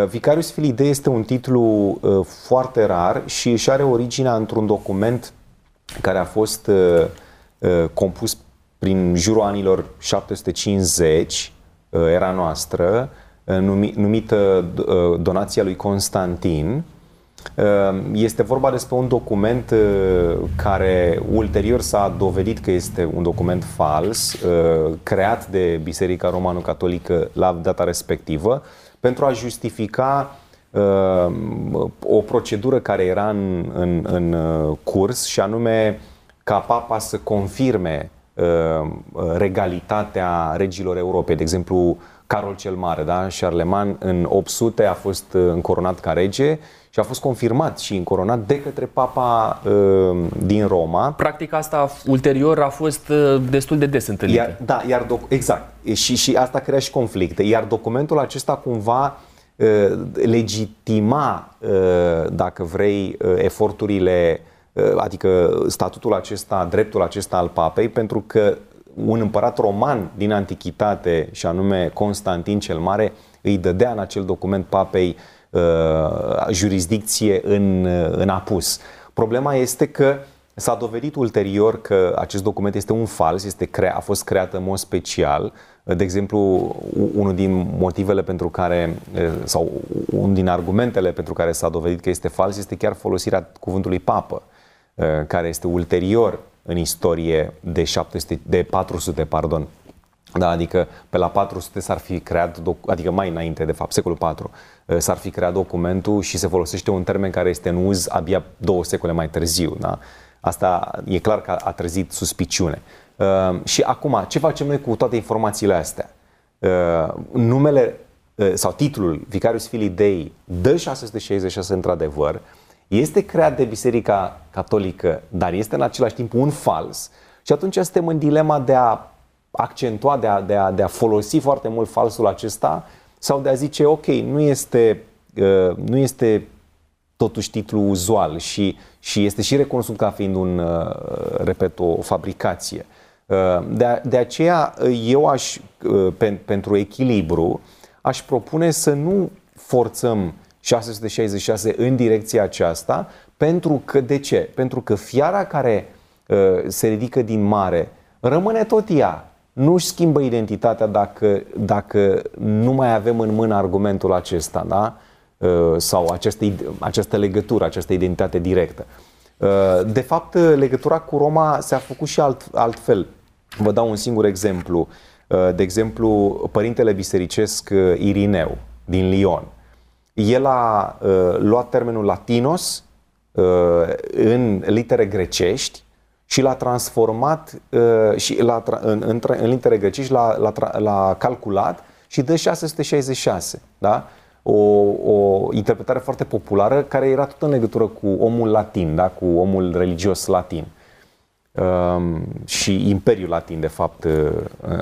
Vicarius Filii este un titlu foarte rar și își are originea într-un document care a fost compus prin jurul anilor 750, uh, era noastră, uh, numită uh, Donația lui Constantin. Este vorba despre un document care ulterior s-a dovedit că este un document fals, creat de Biserica Romano-Catolică la data respectivă, pentru a justifica o procedură care era în, în, în curs și anume ca papa să confirme Uh, regalitatea regilor Europei. De exemplu, Carol cel Mare, da? Charlemagne, în 800 a fost uh, încoronat ca rege și a fost confirmat și încoronat de către papa uh, din Roma. Practic asta ulterior a fost uh, destul de des întâlnită. Iar, da, iar doc- exact. Și, și asta crea și conflicte. Iar documentul acesta cumva uh, legitima, uh, dacă vrei, uh, eforturile uh, Uh, adică statutul acesta, dreptul acesta al papei, pentru că un împărat roman din antichitate, și anume Constantin cel Mare, îi dădea în acel document papei uh, jurisdicție în, uh, în apus. Problema este că s-a dovedit ulterior că acest document este un fals, este crea, a fost creat în mod special. De exemplu, unul din motivele pentru care, uh, sau unul din argumentele pentru care s-a dovedit că este fals, este chiar folosirea cuvântului papă. Uh, care este ulterior în istorie de, 700, de 400, pardon. Da, adică pe la 400 s-ar fi creat, adică mai înainte, de fapt, secolul 4, uh, s-ar fi creat documentul și se folosește un termen care este în uz abia două secole mai târziu. Da? Asta e clar că a trezit suspiciune. Uh, și acum, ce facem noi cu toate informațiile astea? Uh, numele uh, sau titlul Vicarius Filii Dei dă 666 într-adevăr, este creat de Biserica Catolică, dar este în același timp un fals. Și atunci suntem în dilema de a accentua, de a, de a, de a folosi foarte mult falsul acesta sau de a zice, ok, nu este, uh, nu este totuși titlul uzual și, și este și recunoscut ca fiind un, uh, repet, o fabricație. Uh, de, de aceea eu aș, uh, pen, pentru echilibru, aș propune să nu forțăm 666 în direcția aceasta, pentru că, de ce? Pentru că fiara care uh, se ridică din mare rămâne tot ea. Nu își schimbă identitatea dacă, dacă nu mai avem în mână argumentul acesta, da? Uh, sau această, această legătură, această identitate directă. Uh, de fapt, legătura cu Roma s-a făcut și alt, altfel. Vă dau un singur exemplu. Uh, de exemplu, părintele bisericesc Irineu din Lyon. El a luat termenul latinos în litere grecești și l-a transformat și l-a, în, în, în litere grecești l-a, l-a, l-a calculat și dă 666. Da? o, o interpretare foarte populară care era tot în legătură cu omul latin, da? cu omul religios latin. Um, și Imperiul Latin, de fapt. Uh,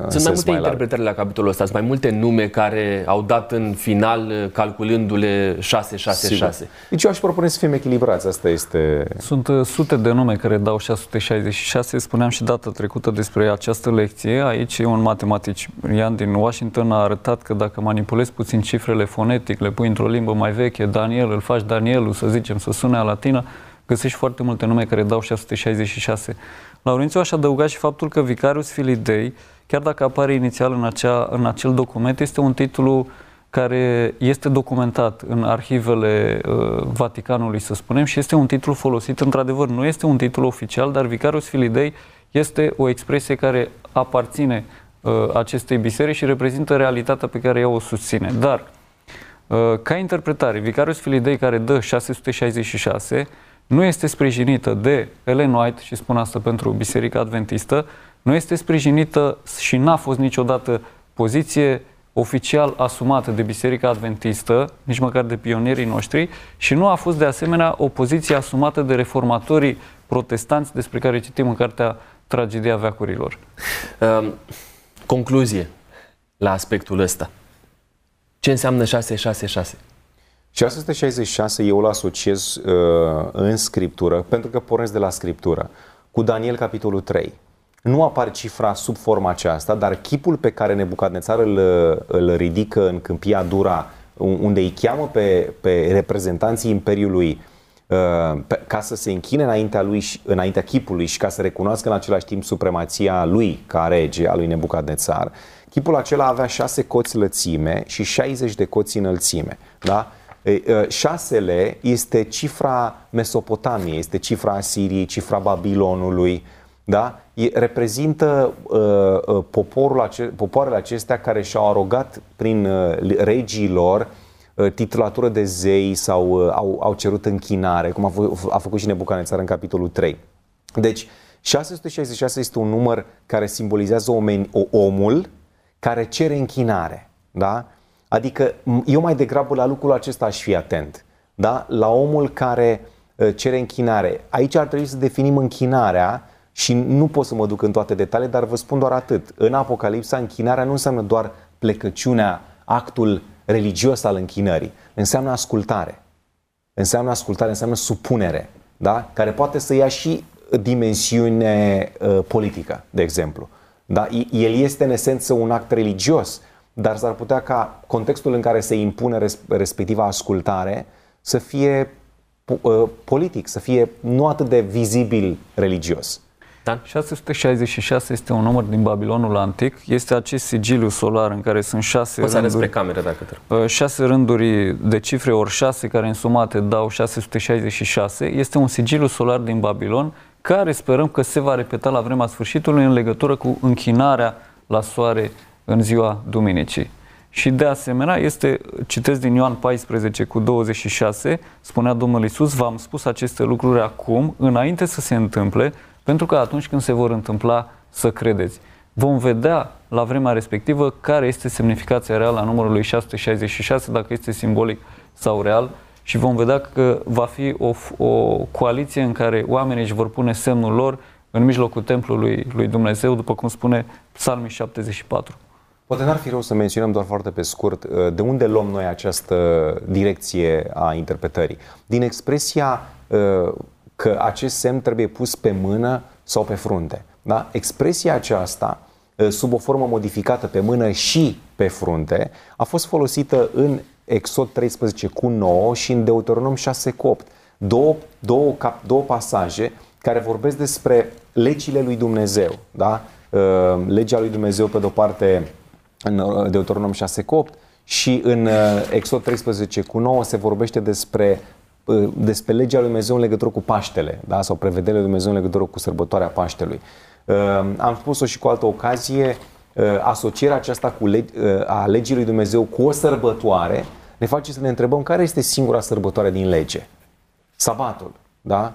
Sunt mai multe mai interpretări la capitolul ăsta, sunt mai multe nume care au dat în final uh, calculându-le 666. Deci eu aș propune să fim echilibrați, asta este... Sunt uh, sute de nume care dau 666, spuneam și data trecută despre această lecție. Aici un matematician din Washington a arătat că dacă manipulezi puțin cifrele fonetic, le pui într-o limbă mai veche, Daniel, îl faci Danielul, să zicem, să sune a latină, găsești foarte multe nume care dau 666. Laurențiu aș adăuga și faptul că Vicarius Filidei, chiar dacă apare inițial în, acea, în acel document, este un titlu care este documentat în arhivele uh, Vaticanului, să spunem, și este un titlu folosit, într-adevăr, nu este un titlu oficial, dar Vicarius Filidei este o expresie care aparține uh, acestei biserici și reprezintă realitatea pe care ea o susține. Dar, uh, ca interpretare, Vicarius Filidei, care dă 666, nu este sprijinită de Ellen White, și spun asta pentru Biserica Adventistă, nu este sprijinită și n-a fost niciodată poziție oficial asumată de Biserica Adventistă, nici măcar de pionierii noștri, și nu a fost de asemenea o poziție asumată de reformatorii protestanți despre care citim în cartea Tragedia Veacurilor. Um, concluzie la aspectul ăsta. Ce înseamnă 666? 666 eu îl asociez uh, în Scriptură, pentru că pornesc de la Scriptură, cu Daniel capitolul 3. Nu apare cifra sub forma aceasta, dar chipul pe care Nebucadnețar îl, îl ridică în câmpia Dura, unde îi cheamă pe, pe reprezentanții Imperiului uh, pe, ca să se închine înaintea lui, înaintea chipului și ca să recunoască în același timp supremația lui ca rege, a lui Nebucadnețar, chipul acela avea șase coți lățime și 60 de coți înălțime. Da? Șasele este cifra Mesopotamiei, este cifra Asiriei, cifra Babilonului, da? E, reprezintă uh, poporul ace- popoarele acestea care și-au arogat prin uh, regii lor uh, titulatură de zei sau uh, au, au cerut închinare, cum a, f- a făcut și Nebucanețar în capitolul 3. Deci, 666 este un număr care simbolizează omeni, o, omul care cere închinare. Da? Adică eu mai degrabă la lucrul acesta aș fi atent. Da? La omul care uh, cere închinare. Aici ar trebui să definim închinarea și nu pot să mă duc în toate detalii, dar vă spun doar atât. În Apocalipsa, închinarea nu înseamnă doar plecăciunea, actul religios al închinării. Înseamnă ascultare. Înseamnă ascultare, înseamnă supunere, da? care poate să ia și dimensiune uh, politică, de exemplu. Da? El este în esență un act religios, dar s-ar putea ca contextul în care se impune respectiva ascultare să fie uh, politic, să fie nu atât de vizibil religios. Dan? 666 este un număr din Babilonul antic. Este acest sigiliu solar în care sunt șase Poți rânduri. spre cameră dacă trebuie. Uh, șase rânduri de cifre ori șase care însumate dau 666. Este un sigiliu solar din Babilon care sperăm că se va repeta la vremea sfârșitului în legătură cu închinarea la soare în ziua Duminicii. Și de asemenea, este, citesc din Ioan 14 cu 26, spunea Domnul Iisus, v-am spus aceste lucruri acum, înainte să se întâmple, pentru că atunci când se vor întâmpla, să credeți. Vom vedea la vremea respectivă care este semnificația reală a numărului 666, dacă este simbolic sau real, și vom vedea că va fi o, o coaliție în care oamenii își vor pune semnul lor în mijlocul templului lui Dumnezeu, după cum spune Psalmii 74. Poate n-ar fi rău să menționăm doar foarte pe scurt uh, de unde luăm noi această direcție a interpretării. Din expresia uh, că acest semn trebuie pus pe mână sau pe frunte. Da? Expresia aceasta, uh, sub o formă modificată pe mână și pe frunte, a fost folosită în Exod 13 cu 9 și în Deuteronom 6 cu 8. Două, două, cap, două pasaje care vorbesc despre legile lui Dumnezeu. Da? legea lui Dumnezeu pe de-o parte în Deuteronom 6 cu 8 și în Exod 13 cu 9 se vorbește despre despre legea lui Dumnezeu în legătură cu Paștele, da? sau prevederile lui Dumnezeu în legătură cu sărbătoarea Paștelui. Am spus-o și cu altă ocazie, asocierea aceasta cu leg- a legii lui Dumnezeu cu o sărbătoare ne face să ne întrebăm care este singura sărbătoare din lege. Sabatul, da?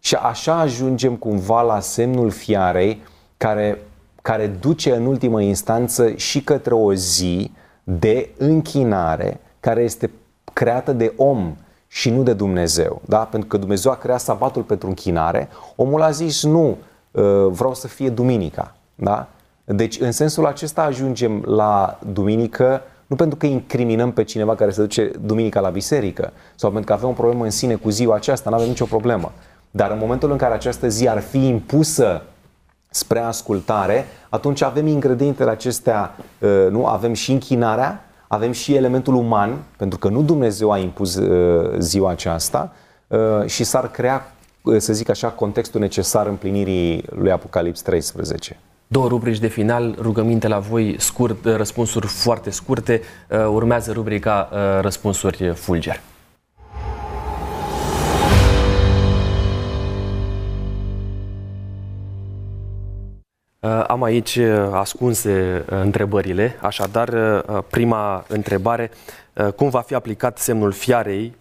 Și așa ajungem cumva la semnul fiarei care, care duce în ultimă instanță și către o zi de închinare care este creată de om și nu de Dumnezeu. Da? Pentru că Dumnezeu a creat sabatul pentru închinare, omul a zis nu, uh, vreau să fie duminica. Da? Deci în sensul acesta ajungem la duminică nu pentru că incriminăm pe cineva care se duce duminica la biserică sau pentru că avem o problemă în sine cu ziua aceasta, nu avem nicio problemă. Dar în momentul în care această zi ar fi impusă spre ascultare, atunci avem ingredientele acestea, uh, nu? Avem și închinarea, avem și elementul uman, pentru că nu Dumnezeu a impus uh, ziua aceasta uh, și s-ar crea, să zic așa, contextul necesar împlinirii lui Apocalips 13. Două rubrici de final, rugăminte la voi, scurt, răspunsuri foarte scurte. Urmează rubrica răspunsuri fulger. Am aici uh, ascunse uh, întrebările, așadar prima întrebare, cum va fi aplicat semnul fiarei,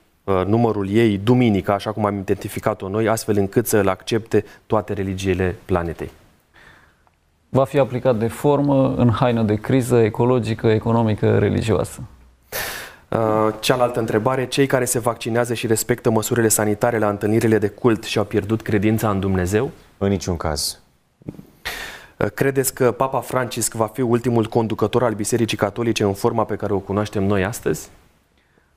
numărul ei, duminica, așa cum am identificat-o noi, astfel încât să-l accepte toate religiile planetei? Va fi aplicat de formă, în haină de criză ecologică, economică, religioasă. Cealaltă întrebare, cei care se vaccinează și respectă măsurile sanitare la întâlnirile de cult și-au pierdut credința în Dumnezeu? În niciun caz. Credeți că Papa Francisc va fi ultimul conducător al Bisericii Catolice în forma pe care o cunoaștem noi astăzi?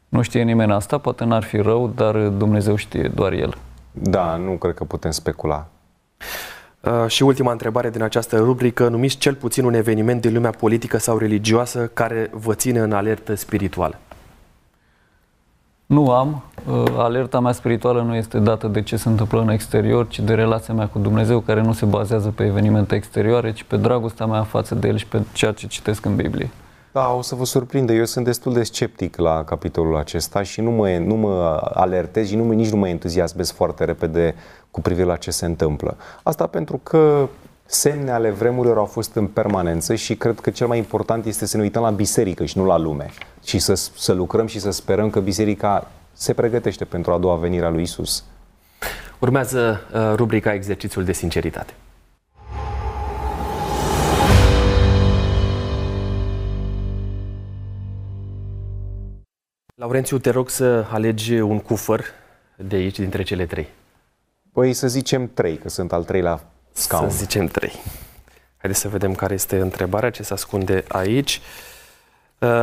Nu știe nimeni asta, poate n-ar fi rău, dar Dumnezeu știe, doar El. Da, nu cred că putem specula. Uh, și ultima întrebare din această rubrică, numiți cel puțin un eveniment din lumea politică sau religioasă care vă ține în alertă spirituală. Nu am. Uh, alerta mea spirituală nu este dată de ce se întâmplă în exterior, ci de relația mea cu Dumnezeu, care nu se bazează pe evenimente exterioare, ci pe dragostea mea față de El și pe ceea ce citesc în Biblie. Da, o să vă surprinde. Eu sunt destul de sceptic la capitolul acesta și nu mă, nu mă alertez și nu, nici nu mă entuziasmez foarte repede cu privire la ce se întâmplă. Asta pentru că semne ale vremurilor au fost în permanență și cred că cel mai important este să ne uităm la biserică și nu la lume și să, să lucrăm și să sperăm că biserica se pregătește pentru a doua venire a lui Isus. Urmează uh, rubrica Exercițiul de sinceritate. Laurențiu, te rog să alegi un cufăr de aici, dintre cele trei. Păi să zicem trei, că sunt al treilea scaun. Să zicem trei. Haideți să vedem care este întrebarea, ce se ascunde aici. Uh,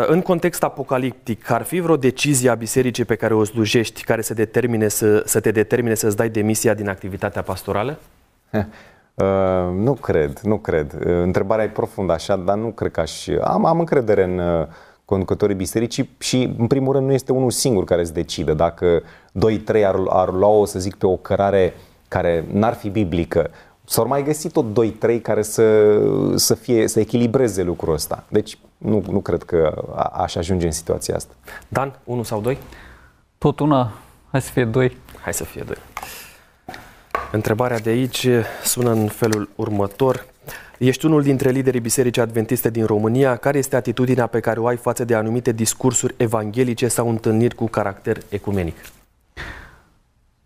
în context apocaliptic, ar fi vreo decizie a bisericii pe care o slujești care să, determine să, să te determine să-ți dai demisia din activitatea pastorală? Uh, nu cred, nu cred. Uh, întrebarea e profundă așa, dar nu cred că aș... Am, am încredere în uh, conducătorii bisericii și, în primul rând, nu este unul singur care să decidă. Dacă 2-3 ar, ar lua-o, să zic, pe o cărare care n-ar fi biblică, S-au mai găsit tot 2-3 care să, să, fie, să echilibreze lucrul ăsta. Deci nu, nu cred că a, aș ajunge în situația asta. Dan, 1 sau 2? Tot una. Hai să fie 2. Hai să fie 2. Întrebarea de aici sună în felul următor. Ești unul dintre liderii Bisericii Adventiste din România. Care este atitudinea pe care o ai față de anumite discursuri evanghelice sau întâlniri cu caracter ecumenic?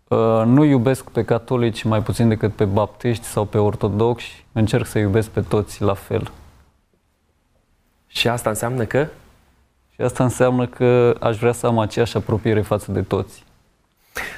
Uh, nu iubesc pe catolici mai puțin decât pe baptiști sau pe ortodoxi. Încerc să iubesc pe toți la fel. Și asta înseamnă că? Și asta înseamnă că aș vrea să am aceeași apropiere față de toți.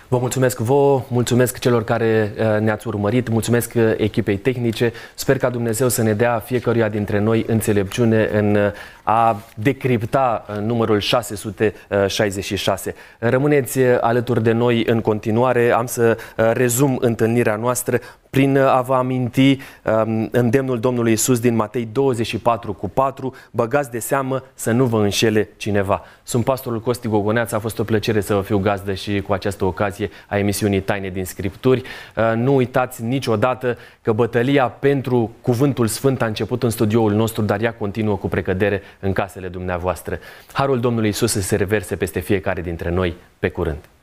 Vă mulțumesc vouă, mulțumesc celor care uh, ne-ați urmărit, mulțumesc uh, echipei tehnice. Sper ca Dumnezeu să ne dea fiecăruia dintre noi înțelepciune în uh, a decripta numărul 666. Rămâneți alături de noi în continuare. Am să rezum întâlnirea noastră prin a vă aminti um, îndemnul Domnului Isus din Matei 24 cu 4, băgați de seamă să nu vă înșele cineva. Sunt pastorul Costi Gogoneaț, a fost o plăcere să vă fiu gazdă și cu această ocazie a emisiunii Taine din Scripturi. Uh, nu uitați niciodată că bătălia pentru Cuvântul Sfânt a început în studioul nostru, dar ea continuă cu precădere în casele dumneavoastră. Harul Domnului Isus să se reverse peste fiecare dintre noi. Pe curând!